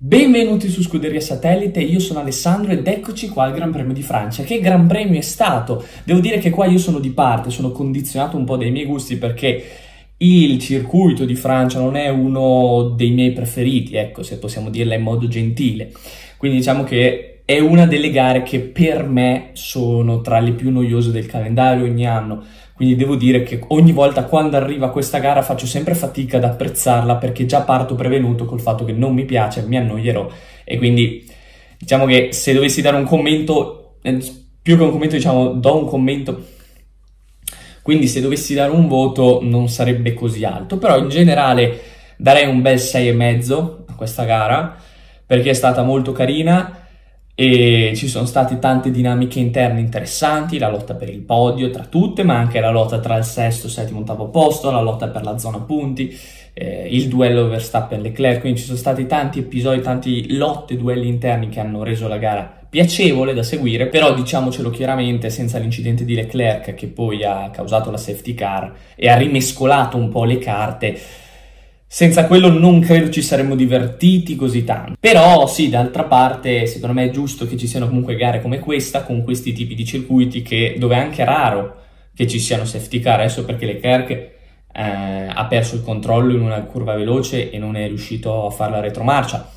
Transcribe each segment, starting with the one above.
Benvenuti su Scuderia Satellite, io sono Alessandro ed eccoci qua al Gran Premio di Francia. Che Gran Premio è stato? Devo dire che qua io sono di parte, sono condizionato un po' dai miei gusti perché il circuito di Francia non è uno dei miei preferiti, ecco, se possiamo dirla in modo gentile. Quindi diciamo che è una delle gare che per me sono tra le più noiose del calendario ogni anno. Quindi devo dire che ogni volta quando arriva questa gara faccio sempre fatica ad apprezzarla perché già parto prevenuto col fatto che non mi piace, mi annoierò. E quindi diciamo che se dovessi dare un commento, eh, più che un commento diciamo do un commento quindi se dovessi dare un voto non sarebbe così alto, però in generale darei un bel 6,5 a questa gara perché è stata molto carina e ci sono state tante dinamiche interne interessanti, la lotta per il podio tra tutte, ma anche la lotta tra il sesto, settimo, ottavo posto, la lotta per la zona punti, eh, il duello Verstappen-Leclerc, quindi ci sono stati tanti episodi, tanti lotte, duelli interni che hanno reso la gara piacevole da seguire, però diciamocelo chiaramente, senza l'incidente di Leclerc che poi ha causato la safety car e ha rimescolato un po' le carte, senza quello non credo ci saremmo divertiti così tanto. Però sì, d'altra parte, secondo me è giusto che ci siano comunque gare come questa, con questi tipi di circuiti, che, dove è anche raro che ci siano safety car, adesso perché Leclerc eh, ha perso il controllo in una curva veloce e non è riuscito a fare la retromarcia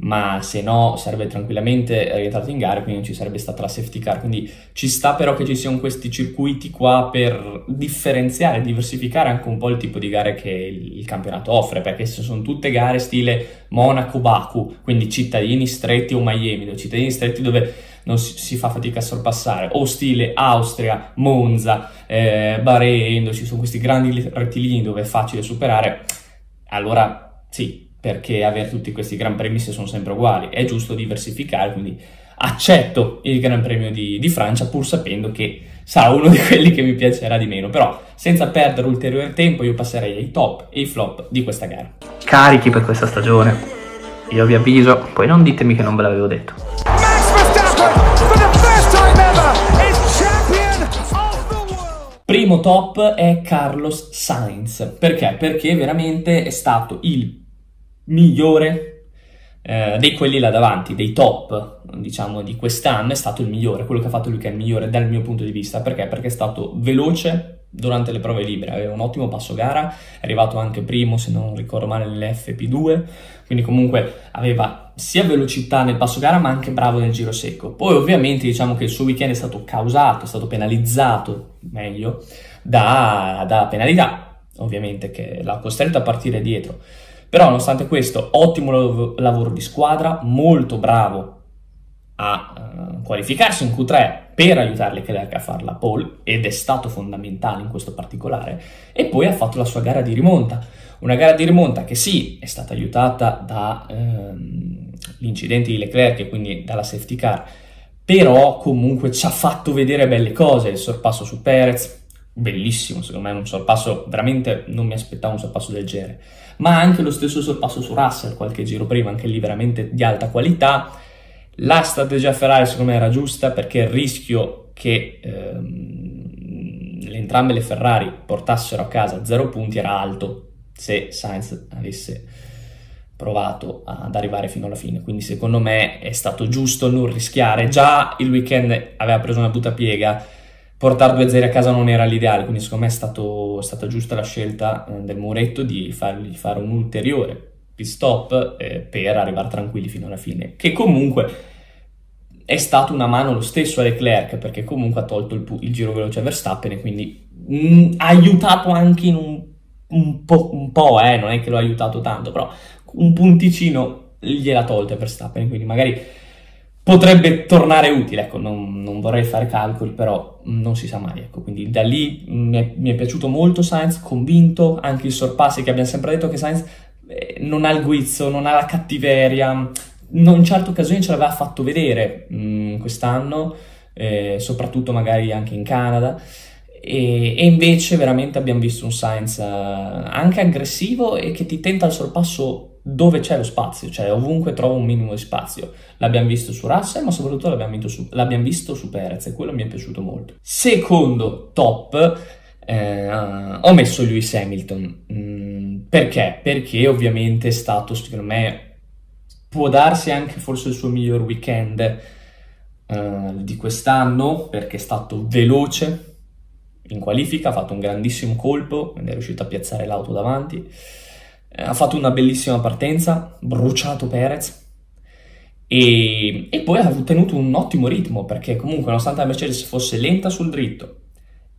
ma se no sarebbe tranquillamente rientrato in gara, quindi non ci sarebbe stata la safety car. Quindi ci sta però che ci siano questi circuiti qua per differenziare, diversificare anche un po' il tipo di gare che il campionato offre, perché se sono tutte gare stile Monaco-Baku, quindi cittadini stretti o Miami, dove cittadini stretti dove non si, si, fa fatica a sorpassare, o stile Austria, Monza, eh, Bahrain, ci sono questi grandi rettilini dove è facile superare, allora sì, perché avere tutti questi gran premi se sono sempre uguali, è giusto diversificare, quindi accetto il Gran Premio di, di, Francia pur sapendo che sarà uno di quelli che mi piacerà di meno, però senza perdere ulteriore tempo io passerei ai top e ai flop di questa gara. Carichi per questa stagione, io vi avviso, poi non ditemi che non ve l'avevo detto. Primo top è Carlos Sainz, perché? Perché veramente è stato il migliore eh, dei quelli là davanti, dei top, diciamo, di quest'anno, è stato il migliore, quello che ha fatto lui che è il migliore dal mio punto di vista. Perché? Perché è stato veloce durante le prove libere, aveva un ottimo passo gara, è arrivato anche primo, se non ricordo male, nell'FP2, quindi comunque aveva sia velocità nel passo gara ma anche bravo nel giro secco. Poi ovviamente diciamo che il suo weekend è stato causato, è stato penalizzato, meglio, da, da penalità, ovviamente, che l'ha costretto a partire dietro. Però nonostante questo, ottimo lavoro di squadra, molto bravo a uh, qualificarsi in Q3 per aiutare Leclerc a fare la pole ed è stato fondamentale in questo particolare e poi ha fatto la sua gara di rimonta. Una gara di rimonta che sì è stata aiutata dall'incidente ehm, di Leclerc e quindi dalla safety car però comunque ci ha fatto vedere belle cose il sorpasso su Perez bellissimo, secondo me un sorpasso, veramente non mi aspettavo un sorpasso del genere, ma anche lo stesso sorpasso su Russell qualche giro prima, anche lì veramente di alta qualità. La strategia Ferrari secondo me era giusta perché il rischio che ehm, entrambe le Ferrari portassero a casa zero punti era alto se Sainz avesse provato ad arrivare fino alla fine. Quindi secondo me è stato giusto non rischiare. Già il weekend aveva preso una buttapiega portare 2-0 a casa non era l'ideale, quindi secondo me è, stato, è stata giusta la scelta eh, del Muretto di fargli fare un ulteriore pit stop eh, per arrivare tranquilli fino alla fine, che comunque è stato una mano lo stesso a Leclerc, perché comunque ha tolto il, il giro veloce a Verstappen e quindi mh, mm, ha aiutato anche in un, un po', un po' eh, non è che lo ha aiutato tanto, però un punticino gliel'ha tolto Verstappen, quindi magari potrebbe tornare utile, ecco, non, non, vorrei fare calcoli, però non si sa mai, ecco, quindi da lì mi è, mi è piaciuto molto Sainz, convinto, anche i sorpassi che abbiamo sempre detto che Sainz eh, non ha il guizzo, non ha la cattiveria, in certe occasioni ce l'aveva fatto vedere mh, mm, quest'anno, eh, soprattutto magari anche in Canada, e, e, invece veramente abbiamo visto un Sainz uh, anche aggressivo e che ti tenta il sorpasso dove c'è lo spazio, cioè ovunque trova un minimo di spazio. L'abbiamo visto su Russell, ma soprattutto l'abbiamo visto su, l'abbiamo visto su Perez e quello mi è piaciuto molto. Secondo top, eh, ho messo Lewis Hamilton. Mm, perché? Perché ovviamente è stato, secondo me, può darsi anche forse il suo miglior weekend uh, di quest'anno perché è stato veloce in qualifica, ha fatto un grandissimo colpo, è riuscito a piazzare l'auto davanti, eh, ha fatto una bellissima partenza, bruciato Perez. E, e poi ha tenuto un ottimo ritmo perché comunque nonostante la Mercedes fosse lenta sul dritto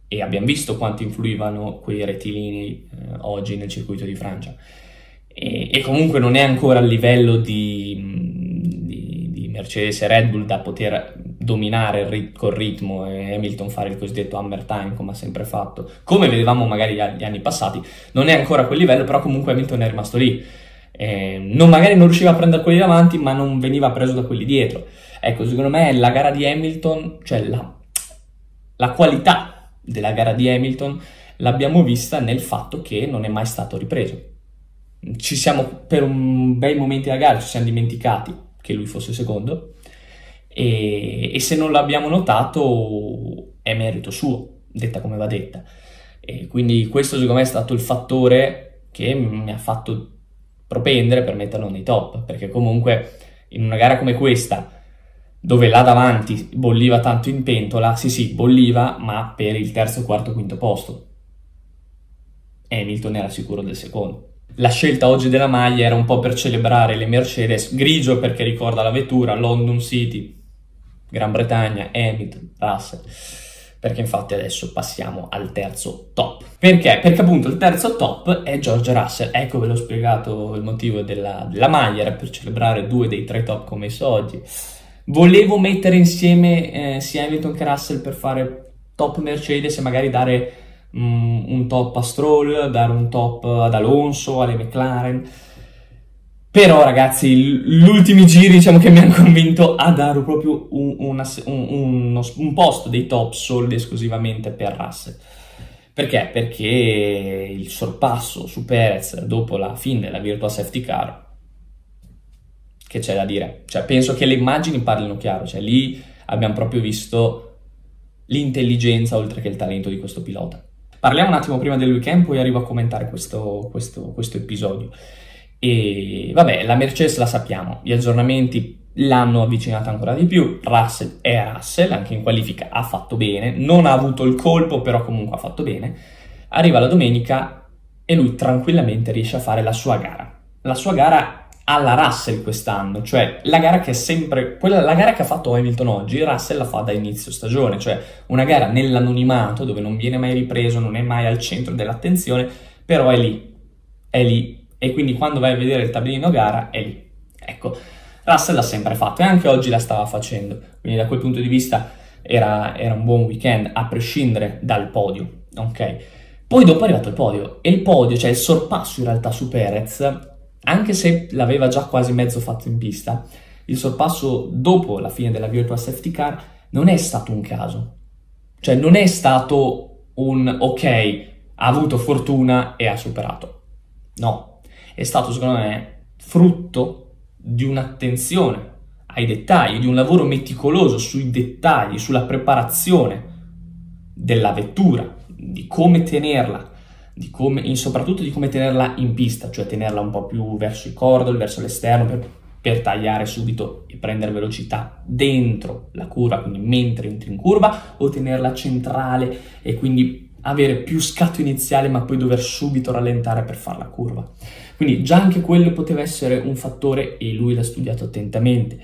e abbiamo visto quanto influivano quei rettilinei eh, oggi nel circuito di Francia e, e, comunque non è ancora a livello di, di, di Mercedes e Red Bull da poter dominare rit- col ritmo e Hamilton fare il cosiddetto hammer time come ha sempre fatto, come vedevamo magari gli anni passati, non è ancora a quel livello, però comunque Hamilton è rimasto lì. Eh, non, magari non riusciva a prendere quelli davanti, ma non veniva preso da quelli dietro. Ecco, secondo me la gara di Hamilton, cioè la, la qualità della gara di Hamilton, l'abbiamo vista nel fatto che non è mai stato ripreso. Ci siamo, per un bei momento della gara, ci siamo dimenticati che lui fosse secondo, e, e se non l'abbiamo notato è merito suo, detta come va detta. E quindi questo secondo me è stato il fattore che mi ha fatto propendere per metterlo nei top, perché comunque in una gara come questa, dove là davanti bolliva tanto in pentola, sì sì, bolliva, ma per il terzo, quarto, quinto posto. Hamilton era sicuro del secondo. La scelta oggi della maglia era un po' per celebrare le Mercedes, grigio perché ricorda la vettura, London City, Gran Bretagna, Hamilton, Russell. Perché infatti adesso passiamo al terzo top. Perché? Perché appunto il terzo top è George Russell. Ecco ve l'ho spiegato il motivo della, della maglia, era per celebrare due dei tre top come messo oggi. Volevo mettere insieme eh, sia Hamilton che Russell per fare top Mercedes e magari dare mm, un top a Stroll, dare un top ad Alonso, alle McLaren però ragazzi, gli ultimi giri diciamo che mi hanno convinto a dare proprio un, una, un, uno, un posto dei top solo esclusivamente per Russell. Perché? Perché il sorpasso su Perez dopo la fine della Virtual Safety Car, che c'è da dire? Cioè, penso che le immagini parlino chiaro, cioè lì abbiamo proprio visto l'intelligenza oltre che il talento di questo pilota. Parliamo un attimo prima del weekend, poi arrivo a commentare questo, questo, questo episodio. E vabbè, la Mercedes la sappiamo, gli aggiornamenti l'hanno avvicinata ancora di più. Russell è Russell, anche in qualifica ha fatto bene, non ha avuto il colpo, però comunque ha fatto bene. Arriva la domenica e lui tranquillamente riesce a fare la sua gara. La sua gara alla Russell quest'anno, cioè la gara che è sempre quella, la gara che ha fatto Hamilton oggi, Russell la fa da inizio stagione, cioè una gara nell'anonimato dove non viene mai ripreso, non è mai al centro dell'attenzione, però è lì, è lì e quindi quando vai a vedere il tabellino gara è lì. Ecco, Russell l'ha sempre fatto e anche oggi la stava facendo, quindi da quel punto di vista era, era un buon weekend, a prescindere dal podio, ok? Poi dopo è arrivato il podio e il podio, cioè il sorpasso in realtà su Perez, anche se l'aveva già quasi mezzo fatto in pista, il sorpasso dopo la fine della Virtual Safety Car non è stato un caso. Cioè non è stato un ok, ha avuto fortuna e ha superato. No, è stato secondo me frutto di un'attenzione ai dettagli, di un lavoro meticoloso sui dettagli, sulla preparazione della vettura, di come tenerla, di come, soprattutto di come tenerla in pista, cioè tenerla un po' più verso i cordoli, verso l'esterno per, per tagliare subito e prendere velocità dentro la curva, quindi mentre entri in curva, o tenerla centrale e quindi avere più scatto iniziale ma poi dover subito rallentare per fare la curva. Quindi già anche quello poteva essere un fattore e lui l'ha studiato attentamente.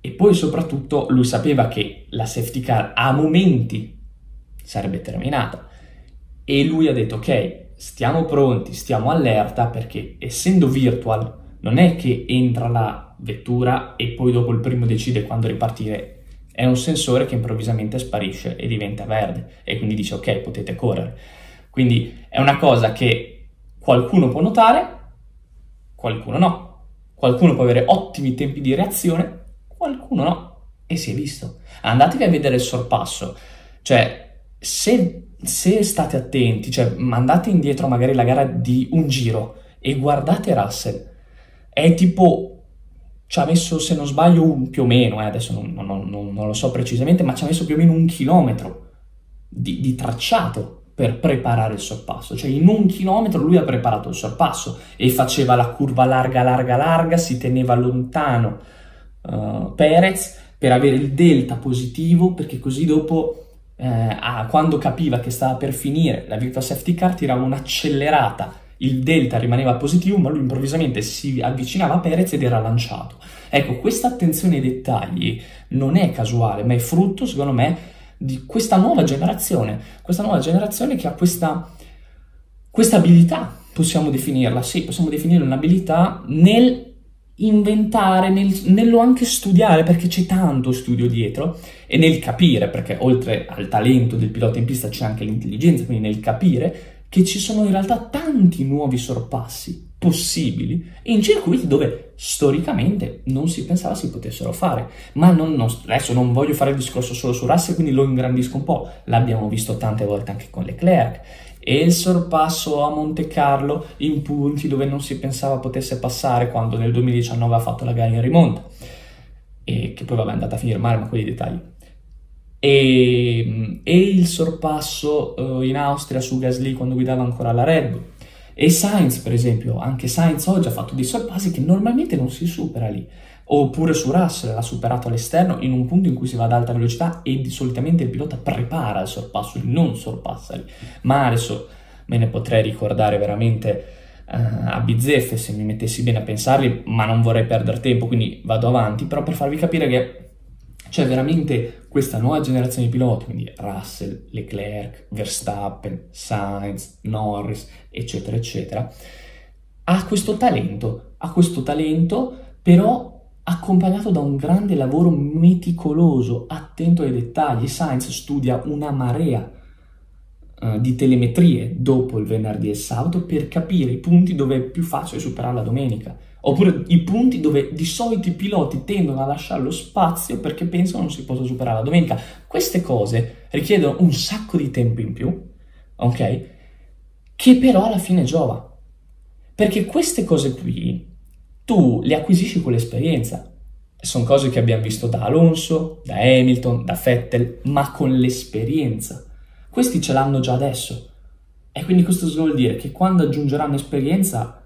E poi soprattutto lui sapeva che la safety car a momenti sarebbe terminata. E lui ha detto ok, stiamo pronti, stiamo allerta perché essendo virtual non è che entra la vettura e poi dopo il primo decide quando ripartire. È un sensore che improvvisamente sparisce e diventa verde e quindi dice ok, potete correre. Quindi è una cosa che qualcuno può notare, qualcuno no. Qualcuno può avere ottimi tempi di reazione, qualcuno no. E si è visto. Andatevi a vedere il sorpasso. Cioè, se, se state attenti, cioè mandate indietro magari la gara di un giro e guardate Russell, è tipo ci ha messo, se non sbaglio, un, più o meno, eh, adesso non, non, non, non, lo so precisamente, ma ci ha messo più o meno un chilometro di, di, tracciato per preparare il sorpasso, cioè in un chilometro lui ha preparato il sorpasso e faceva la curva larga, larga, larga, si teneva lontano uh, Perez per avere il delta positivo, perché così dopo, eh, ah, quando capiva che stava per finire la virtual safety car, tirava un'accelerata, il delta rimaneva positivo, ma lui improvvisamente si avvicinava a Perez ed era lanciato. Ecco, questa attenzione ai dettagli non è casuale, ma è frutto, secondo me, di questa nuova generazione, questa nuova generazione che ha questa, questa abilità, possiamo definirla, sì, possiamo definire un'abilità nel inventare, nel, nello anche studiare, perché c'è tanto studio dietro, e nel capire, perché oltre al talento del pilota in pista c'è anche l'intelligenza, quindi nel capire che ci sono in realtà tanti nuovi sorpassi possibili in circuiti dove storicamente non si pensava si potessero fare. Ma non, non, adesso non voglio fare il discorso solo su Russell, quindi lo ingrandisco un po'. L'abbiamo visto tante volte anche con Leclerc. E il sorpasso a Monte Carlo in punti dove non si pensava potesse passare quando nel 2019 ha fatto la gara in rimonta. E che poi vabbè è andata a finire male, ma quei dettagli e, e il sorpasso uh, in Austria su Gasly quando guidava ancora la Red Bull. E Sainz, per esempio, anche Sainz oggi ha fatto dei sorpassi che normalmente non si supera lì. Oppure su Russell l'ha superato all'esterno in un punto in cui si va ad alta velocità e di solitamente il pilota prepara il sorpasso, non sorpassa lì. Ma adesso me ne potrei ricordare veramente uh, a bizzeffe se mi mettessi bene a pensarli, ma non vorrei perdere tempo, quindi vado avanti. Però per farvi capire che c'è veramente questa nuova generazione di piloti, quindi Russell, Leclerc, Verstappen, Sainz, Norris, eccetera, eccetera, ha questo talento, ha questo talento però accompagnato da un grande lavoro meticoloso, attento ai dettagli. Sainz studia una marea uh, di telemetrie dopo il venerdì e il sabato per capire i punti dove è più facile superare la domenica oppure i punti dove di solito i piloti tendono a lasciare lo spazio perché pensano non si possa superare la domenica. Queste cose richiedono un sacco di tempo in più, ok? Che però alla fine giova. Perché queste cose qui tu le acquisisci con l'esperienza. Sono cose che abbiamo visto da Alonso, da Hamilton, da Vettel, ma con l'esperienza. Questi ce l'hanno già adesso. E quindi questo vuol dire che quando aggiungeranno esperienza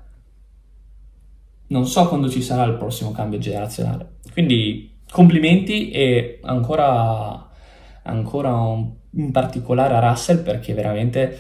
non so quando ci sarà il prossimo cambio generazionale. Quindi complimenti e ancora, ancora un, in particolare a Russell perché veramente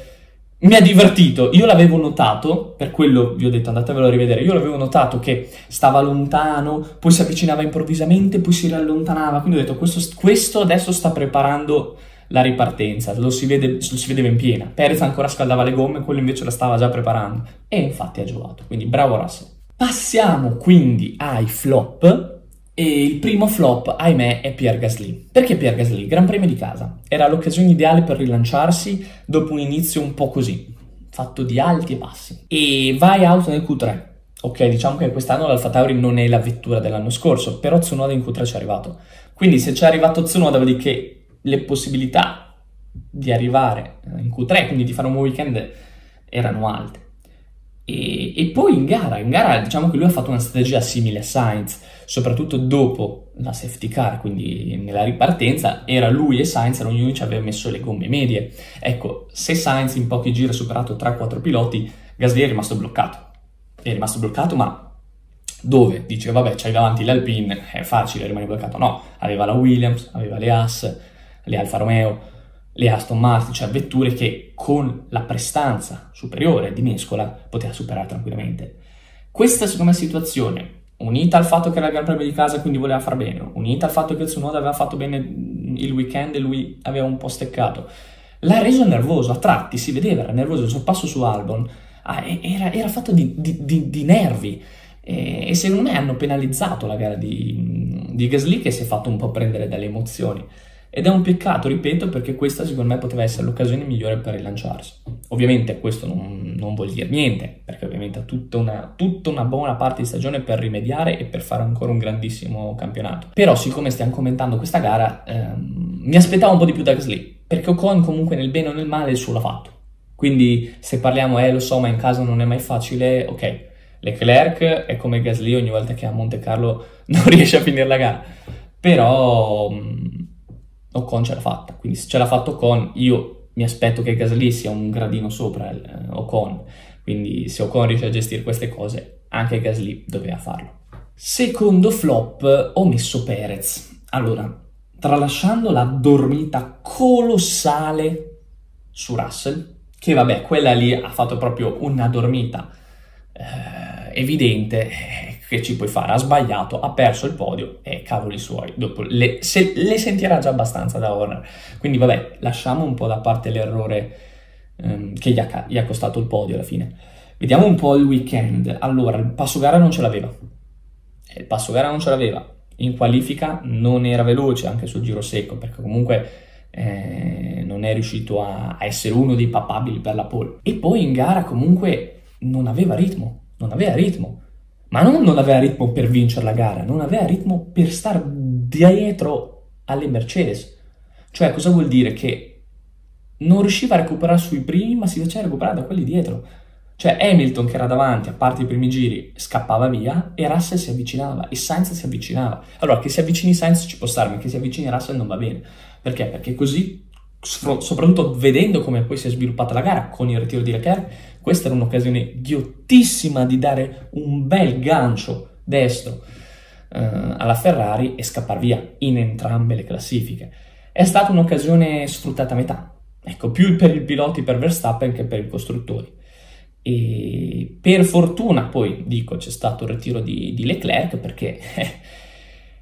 mi ha divertito. Io l'avevo notato, per quello vi ho detto andatevelo a rivedere, io l'avevo notato che stava lontano, poi si avvicinava improvvisamente, poi si riallontanava, quindi ho detto questo, questo adesso sta preparando la ripartenza, lo si, vede, lo si vedeva in piena. Perez ancora scaldava le gomme, quello invece la stava già preparando e infatti ha giocato, quindi bravo Russell. Passiamo quindi ai flop e il primo flop, ahimè, è Pierre Gasly. Perché Pierre Gasly? Gran premio di casa. Era l'occasione ideale per rilanciarsi dopo un inizio un po' così, fatto di alti e bassi. E vai out nel Q3. Ok, diciamo che quest'anno l'Alfa Tauri non è la vettura dell'anno scorso, però Tsunoda in Q3 ci è arrivato. Quindi se c'è arrivato Tsunoda vuol dire che le possibilità di arrivare in Q3, quindi di fare un weekend, erano alte. E, e, poi in gara, in gara diciamo che lui ha fatto una strategia simile a Sainz, soprattutto dopo la safety car, quindi nella ripartenza, era lui e Sainz, erano gli unici che avevano messo le gomme medie. Ecco, se Sainz in pochi giri ha superato 3-4 piloti, Gasly è rimasto bloccato. È rimasto bloccato, ma dove? Dice, vabbè, c'hai davanti l'Alpine, è facile, rimane bloccato. No, aveva la Williams, aveva le Haas, le Alfa Romeo, le Aston Martin, cioè vetture che con la prestanza superiore di Mescola poteva superare tranquillamente. Questa secondo me situazione, unita al fatto che era il Gran Premio di casa quindi voleva far bene, unita al fatto che Tsunoda aveva fatto bene il weekend e lui aveva un po' steccato, l'ha reso nervoso, a tratti si vedeva, era nervoso, il sorpasso su Albon ah, era, era, fatto di, di, di, di nervi e, e, secondo me hanno penalizzato la gara di, di Gasly che si è fatto un po' prendere dalle emozioni. Ed è un peccato, ripeto, perché questa secondo me poteva essere l'occasione migliore per rilanciarsi. Ovviamente questo non, non vuol dire niente, perché ovviamente ha tutta una, tutta una, buona parte di stagione per rimediare e per fare ancora un grandissimo campionato. Però siccome stiamo commentando questa gara, ehm, mi aspettavo un po' di più da Gasly, perché Ocon comunque nel bene o nel male il suo l'ha fatto. Quindi se parliamo, eh lo so, ma in casa non è mai facile, ok. Leclerc è come Gasly ogni volta che a Monte Carlo non riesce a finire la gara. Però Ocon ce l'ha fatta, quindi se ce l'ha fatto Ocon io mi aspetto che Gasly sia un gradino sopra eh, Ocon, quindi se Ocon riesce a gestire queste cose, anche Gasly doveva farlo. Secondo flop ho messo Perez. Allora, tralasciando la dormita colossale su Russell, che vabbè, quella lì ha fatto proprio una dormita eh, evidente, che ci puoi fare? Ha sbagliato, ha perso il podio e cavoli suoi. Dopo le, se, le sentirà già abbastanza da Horner. Quindi vabbè, lasciamo un po' da parte l'errore ehm, che gli ha, gli ha costato il podio alla fine. Vediamo un po' il weekend. Allora, il passo gara non ce l'aveva. Il passo gara non ce l'aveva. In qualifica non era veloce anche sul giro secco, perché comunque eh, non è riuscito a, a essere uno dei papabili per la pole. E poi in gara comunque non aveva ritmo. Non aveva ritmo ma non, non aveva ritmo per vincere la gara, non aveva ritmo per stare dietro alle Mercedes. Cioè, cosa vuol dire? Che non riusciva a recuperare sui primi, ma si faceva recuperare da quelli dietro. Cioè, Hamilton, che era davanti, a parte i primi giri, scappava via e Russell si avvicinava e Sainz si avvicinava. Allora, che si avvicini Sainz ci può stare, ma che si avvicini Russell non va bene. Perché? Perché così, soprattutto vedendo come poi si è sviluppata la gara con il ritiro di Leclerc, questa era un'occasione ghiottissima di dare un bel gancio destro eh, alla Ferrari e scappare via in entrambe le classifiche. È stata un'occasione sfruttata a metà, ecco, più per i piloti per Verstappen che per i costruttori. E per fortuna poi, dico, c'è stato il ritiro di, di Leclerc perché eh,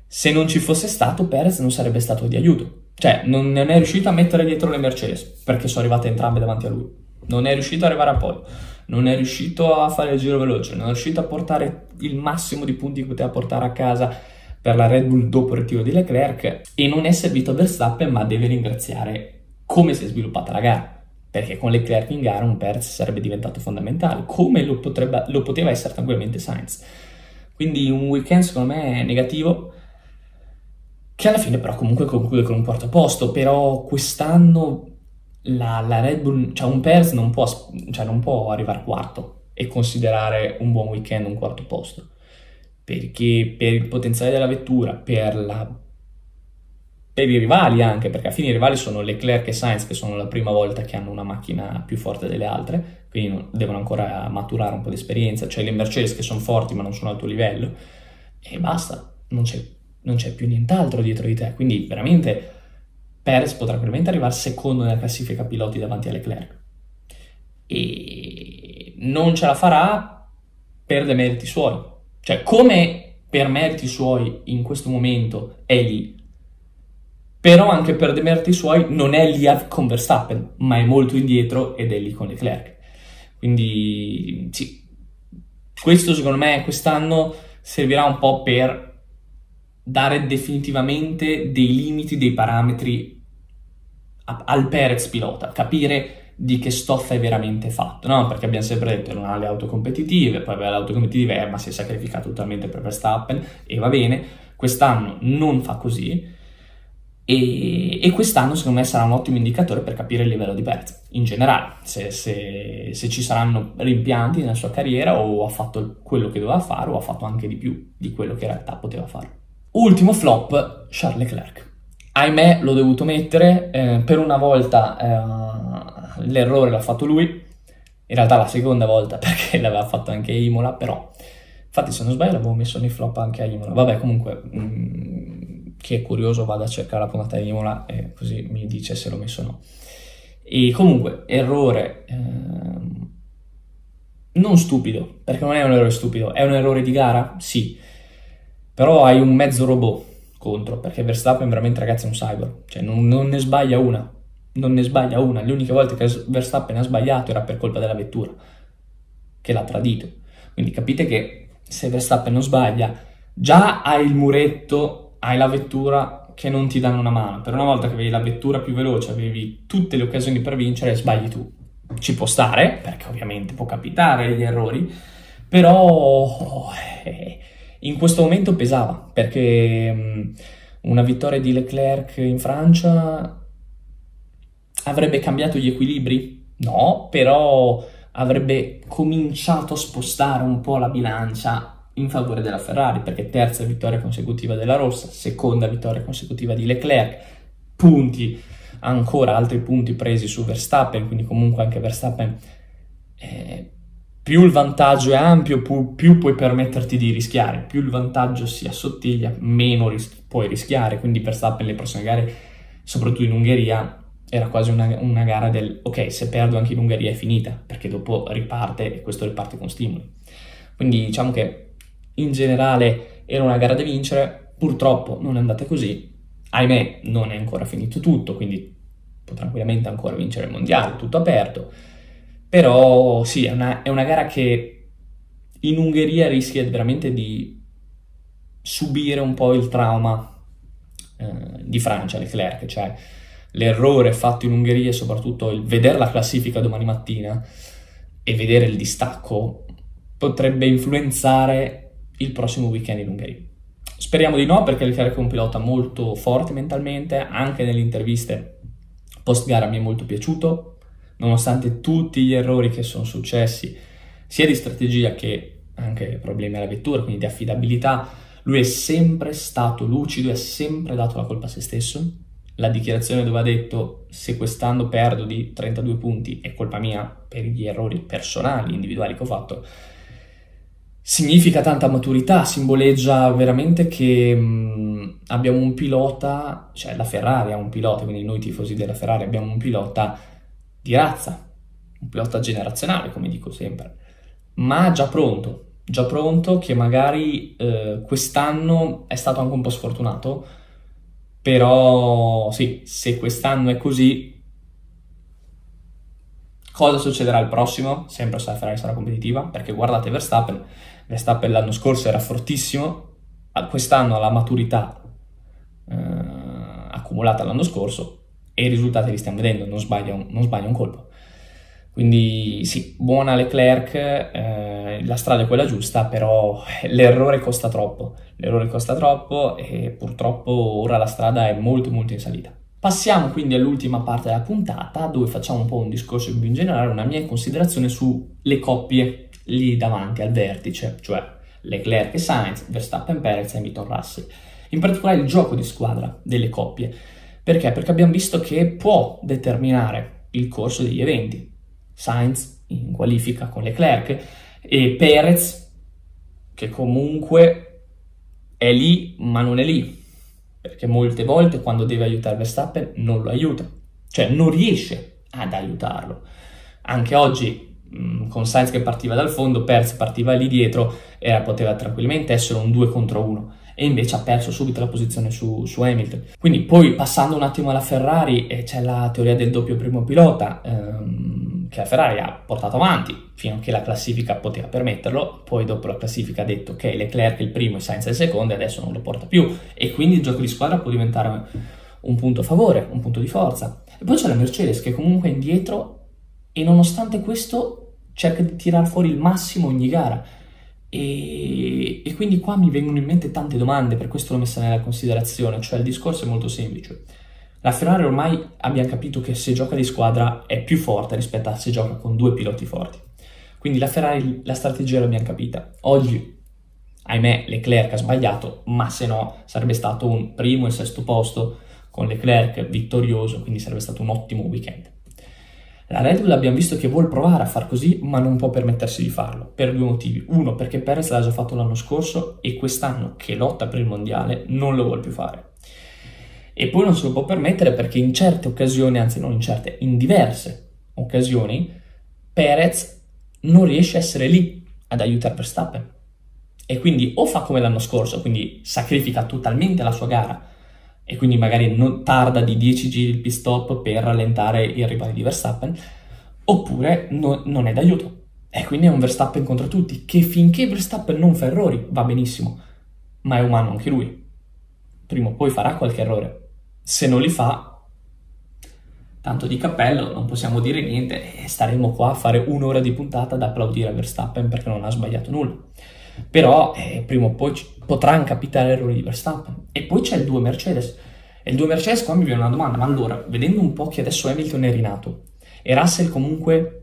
se non ci fosse stato Perez non sarebbe stato di aiuto. Cioè, non è riuscito a mettere dietro le Mercedes perché sono arrivate entrambe davanti a lui non è riuscito ad arrivare a podio, non è riuscito a fare il giro veloce, non è riuscito a portare il massimo di punti che poteva portare a casa per la Red Bull dopo il ritiro di Leclerc. E non è servito a Verstappen ma deve ringraziare come si è sviluppata la gara. Perché con Leclerc in gara un Perez sarebbe diventato fondamentale come lo, potrebbe, lo poteva essere tranquillamente Sainz. Quindi un weekend secondo me negativo che alla fine però comunque conclude con un quarto posto. Però quest'anno la, la Red Bull, cioè un Perez non può, cioè non può arrivare quarto e considerare un buon weekend un quarto posto, perché per il potenziale della vettura, per, la, per i rivali anche, perché alla fine i rivali sono Leclerc e Sainz che sono la prima volta che hanno una macchina più forte delle altre, quindi devono ancora maturare un po' di esperienza, cioè le Mercedes che sono forti ma non sono al tuo livello, e basta, non c'è, non c'è più nient'altro dietro di te, quindi veramente Perez potrà probabilmente arrivare secondo nella classifica piloti davanti a Leclerc. E non ce la farà per dei meriti suoi. Cioè, come per meriti suoi in questo momento è lì, però anche per dei meriti suoi non è lì con Verstappen, ma è molto indietro ed è lì con Leclerc. Quindi sì, questo secondo me quest'anno servirà un po' per dare definitivamente dei limiti, dei parametri al Perez pilota, capire di che stoffa è veramente fatto, no? Perché abbiamo sempre detto non ha le auto competitive, poi aveva le auto competitive, eh, ma si è sacrificato totalmente per Verstappen e va bene, quest'anno non fa così e, e, quest'anno secondo me sarà un ottimo indicatore per capire il livello di Perez in generale, se, se, se ci saranno rimpianti nella sua carriera o ha fatto quello che doveva fare o ha fatto anche di più di quello che in realtà poteva fare. Ultimo flop, Charles Leclerc. Ahimè l'ho dovuto mettere, eh, per una volta eh, l'errore l'ha fatto lui, in realtà la seconda volta perché l'aveva fatto anche Imola, però infatti se non sbaglio l'avevo messo nei flop anche a Imola, vabbè comunque mh, mm, chi è curioso vada a cercare la puntata di Imola e così mi dice se l'ho messo o no. E comunque errore eh, non stupido, perché non è un errore stupido, è un errore di gara? Sì, però hai un mezzo robot contro, perché Verstappen veramente ragazzi è un cyber, cioè non, non, ne sbaglia una, non ne sbaglia una, le uniche volte che Verstappen ha sbagliato era per colpa della vettura, che l'ha tradito, quindi capite che se Verstappen non sbaglia, già hai il muretto, hai la vettura che non ti danno una mano, per una volta che avevi la vettura più veloce, avevi tutte le occasioni per vincere, sbagli tu. Ci può stare, perché ovviamente può capitare gli errori, però... Eh, in questo momento pesava perché um, una vittoria di Leclerc in Francia avrebbe cambiato gli equilibri? No, però avrebbe cominciato a spostare un po' la bilancia in favore della Ferrari perché terza vittoria consecutiva della Rossa, seconda vittoria consecutiva di Leclerc, punti ancora altri punti presi su Verstappen, quindi comunque anche Verstappen eh, più il vantaggio è ampio, più, più, puoi permetterti di rischiare, più il vantaggio si assottiglia, meno ris- puoi rischiare, quindi Verstappen le prossime gare, soprattutto in Ungheria, era quasi una, una, gara del ok, se perdo anche in Ungheria è finita, perché dopo riparte e questo riparte con stimoli. Quindi diciamo che in generale era una gara da vincere, purtroppo non è andata così, ahimè non è ancora finito tutto, quindi può tranquillamente ancora vincere il mondiale, tutto aperto, però sì, è una, è una gara che in Ungheria rischia veramente di subire un po' il trauma eh, di Francia, Leclerc, cioè l'errore fatto in Ungheria e soprattutto il vedere la classifica domani mattina e vedere il distacco potrebbe influenzare il prossimo weekend in Ungheria. Speriamo di no perché Leclerc è un pilota molto forte mentalmente, anche nelle interviste post gara mi è molto piaciuto, nonostante tutti gli errori che sono successi, sia di strategia che anche problemi alla vettura, quindi di affidabilità, lui è sempre stato lucido e ha sempre dato la colpa a se stesso. La dichiarazione dove ha detto se quest'anno perdo di 32 punti è colpa mia per gli errori personali, individuali che ho fatto, significa tanta maturità, simboleggia veramente che mh, abbiamo un pilota, cioè la Ferrari ha un pilota, quindi noi tifosi della Ferrari abbiamo un pilota di razza, un pilota generazionale, come dico sempre, ma già pronto, già pronto che magari eh, quest'anno è stato anche un po' sfortunato, però sì, se quest'anno è così, cosa succederà il prossimo? Sempre se la Ferrari sarà competitiva, perché guardate Verstappen, Verstappen l'anno scorso era fortissimo, quest'anno ha la maturità eh, accumulata l'anno scorso e i risultati li stiamo vedendo, non sbaglia un, non sbaglia un colpo. Quindi sì, buona Leclerc, eh, la strada è quella giusta, però l'errore costa troppo, l'errore costa troppo e purtroppo ora la strada è molto molto in salita. Passiamo quindi all'ultima parte della puntata dove facciamo un po' un discorso più in generale, una mia considerazione sulle coppie lì davanti al vertice, cioè Leclerc e Sainz, Verstappen Perez e Hamilton Russell. In particolare il gioco di squadra delle coppie. Perché? Perché abbiamo visto che può determinare il corso degli eventi. Sainz in qualifica con Leclerc e Perez che comunque è lì ma non è lì. Perché molte volte quando deve aiutare Verstappen non lo aiuta. Cioè non riesce ad aiutarlo. Anche oggi con Sainz che partiva dal fondo, Perez partiva lì dietro e poteva tranquillamente essere un 2 contro 1 e invece ha perso subito la posizione su, su Hamilton. Quindi poi passando un attimo alla Ferrari eh, c'è la teoria del doppio primo pilota ehm, che la Ferrari ha portato avanti fino a che la classifica poteva permetterlo, poi dopo la classifica ha detto che Leclerc è il primo e Sainz è il secondo e adesso non lo porta più e quindi il gioco di squadra può diventare un punto a favore, un punto di forza. E poi c'è la Mercedes che comunque è indietro e nonostante questo cerca di tirar fuori il massimo ogni gara. E, e, quindi qua mi vengono in mente tante domande, per questo l'ho messa nella considerazione, cioè il discorso è molto semplice. La Ferrari ormai abbiamo capito che se gioca di squadra è più forte rispetto a se gioca con due piloti forti. Quindi la Ferrari la strategia l'abbiamo capita. Oggi, ahimè, Leclerc ha sbagliato, ma se no sarebbe stato un primo e sesto posto con Leclerc vittorioso, quindi sarebbe stato un ottimo weekend. La Red Bull abbiamo visto che vuole provare a far così, ma non può permettersi di farlo, per due motivi. Uno, perché Perez l'ha già fatto l'anno scorso e quest'anno che lotta per il mondiale non lo vuole più fare. E poi non se lo può permettere perché in certe occasioni, anzi non in certe, in diverse occasioni, Perez non riesce a essere lì ad aiutare Verstappen. E quindi o fa come l'anno scorso, quindi sacrifica totalmente la sua gara e quindi magari non tarda di 10 giri il pit stop per rallentare il rivale di Verstappen, oppure no, non è d'aiuto. E quindi è un Verstappen contro tutti, che finché Verstappen non fa errori va benissimo, ma è umano anche lui. Prima o poi farà qualche errore. Se non li fa, tanto di cappello, non possiamo dire niente e staremo qua a fare un'ora di puntata ad applaudire Verstappen perché non ha sbagliato nulla. Però eh, prima o poi potranno capitare errori di Verstappen. E poi c'è il 2 Mercedes. E il 2 Mercedes qua mi viene una domanda, ma allora, vedendo un po' che adesso Hamilton è rinato e Russell comunque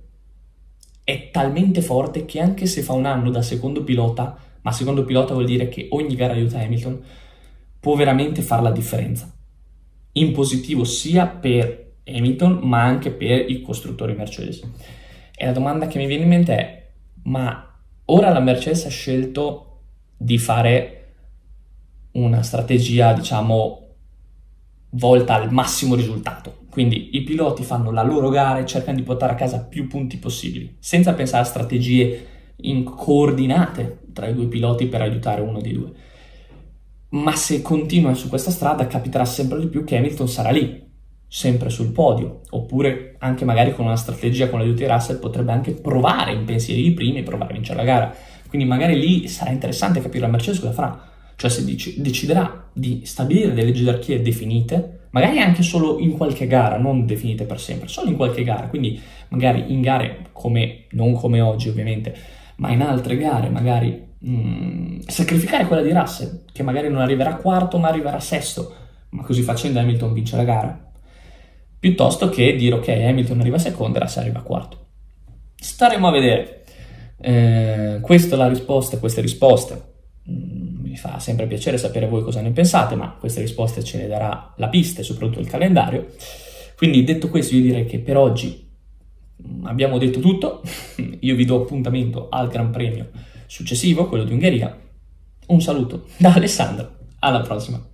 è talmente forte che anche se fa un anno da secondo pilota, ma secondo pilota vuol dire che ogni gara aiuta Hamilton, può veramente fare la differenza. In positivo sia per Hamilton, ma anche per i costruttori Mercedes. E la domanda che mi viene in mente è, ma ora la Mercedes ha scelto di fare una strategia, diciamo, volta al massimo risultato. Quindi i piloti fanno la loro gara e cercano di portare a casa più punti possibili, senza pensare a strategie coordinate tra i due piloti per aiutare uno dei due. Ma se continua su questa strada capiterà sempre di più che Hamilton sarà lì, sempre sul podio, oppure anche magari con una strategia con l'aiuto di Russell potrebbe anche provare in pensieri di primi e provare a vincere la gara. Quindi magari lì sarà interessante capire la Mercedes cosa farà cioè se dic- deciderà di stabilire delle gerarchie definite, magari anche solo in qualche gara, non definite per sempre, solo in qualche gara, quindi magari in gare come, non come oggi ovviamente, ma in altre gare magari mh, mm, sacrificare quella di Russell, che magari non arriverà quarto ma arriverà sesto, ma così facendo Hamilton vince la gara, piuttosto che dire ok Hamilton arriva secondo e Russell arriva quarto. Staremo a vedere. Eh, questa è la risposta, queste risposte. Mm, mi fa sempre piacere sapere voi cosa ne pensate, ma queste risposte ce le darà la pista e soprattutto il calendario. Quindi detto questo io direi che per oggi mm, abbiamo detto tutto, io vi do appuntamento al Gran Premio successivo, quello di Ungheria. Un saluto da Alessandro, alla prossima!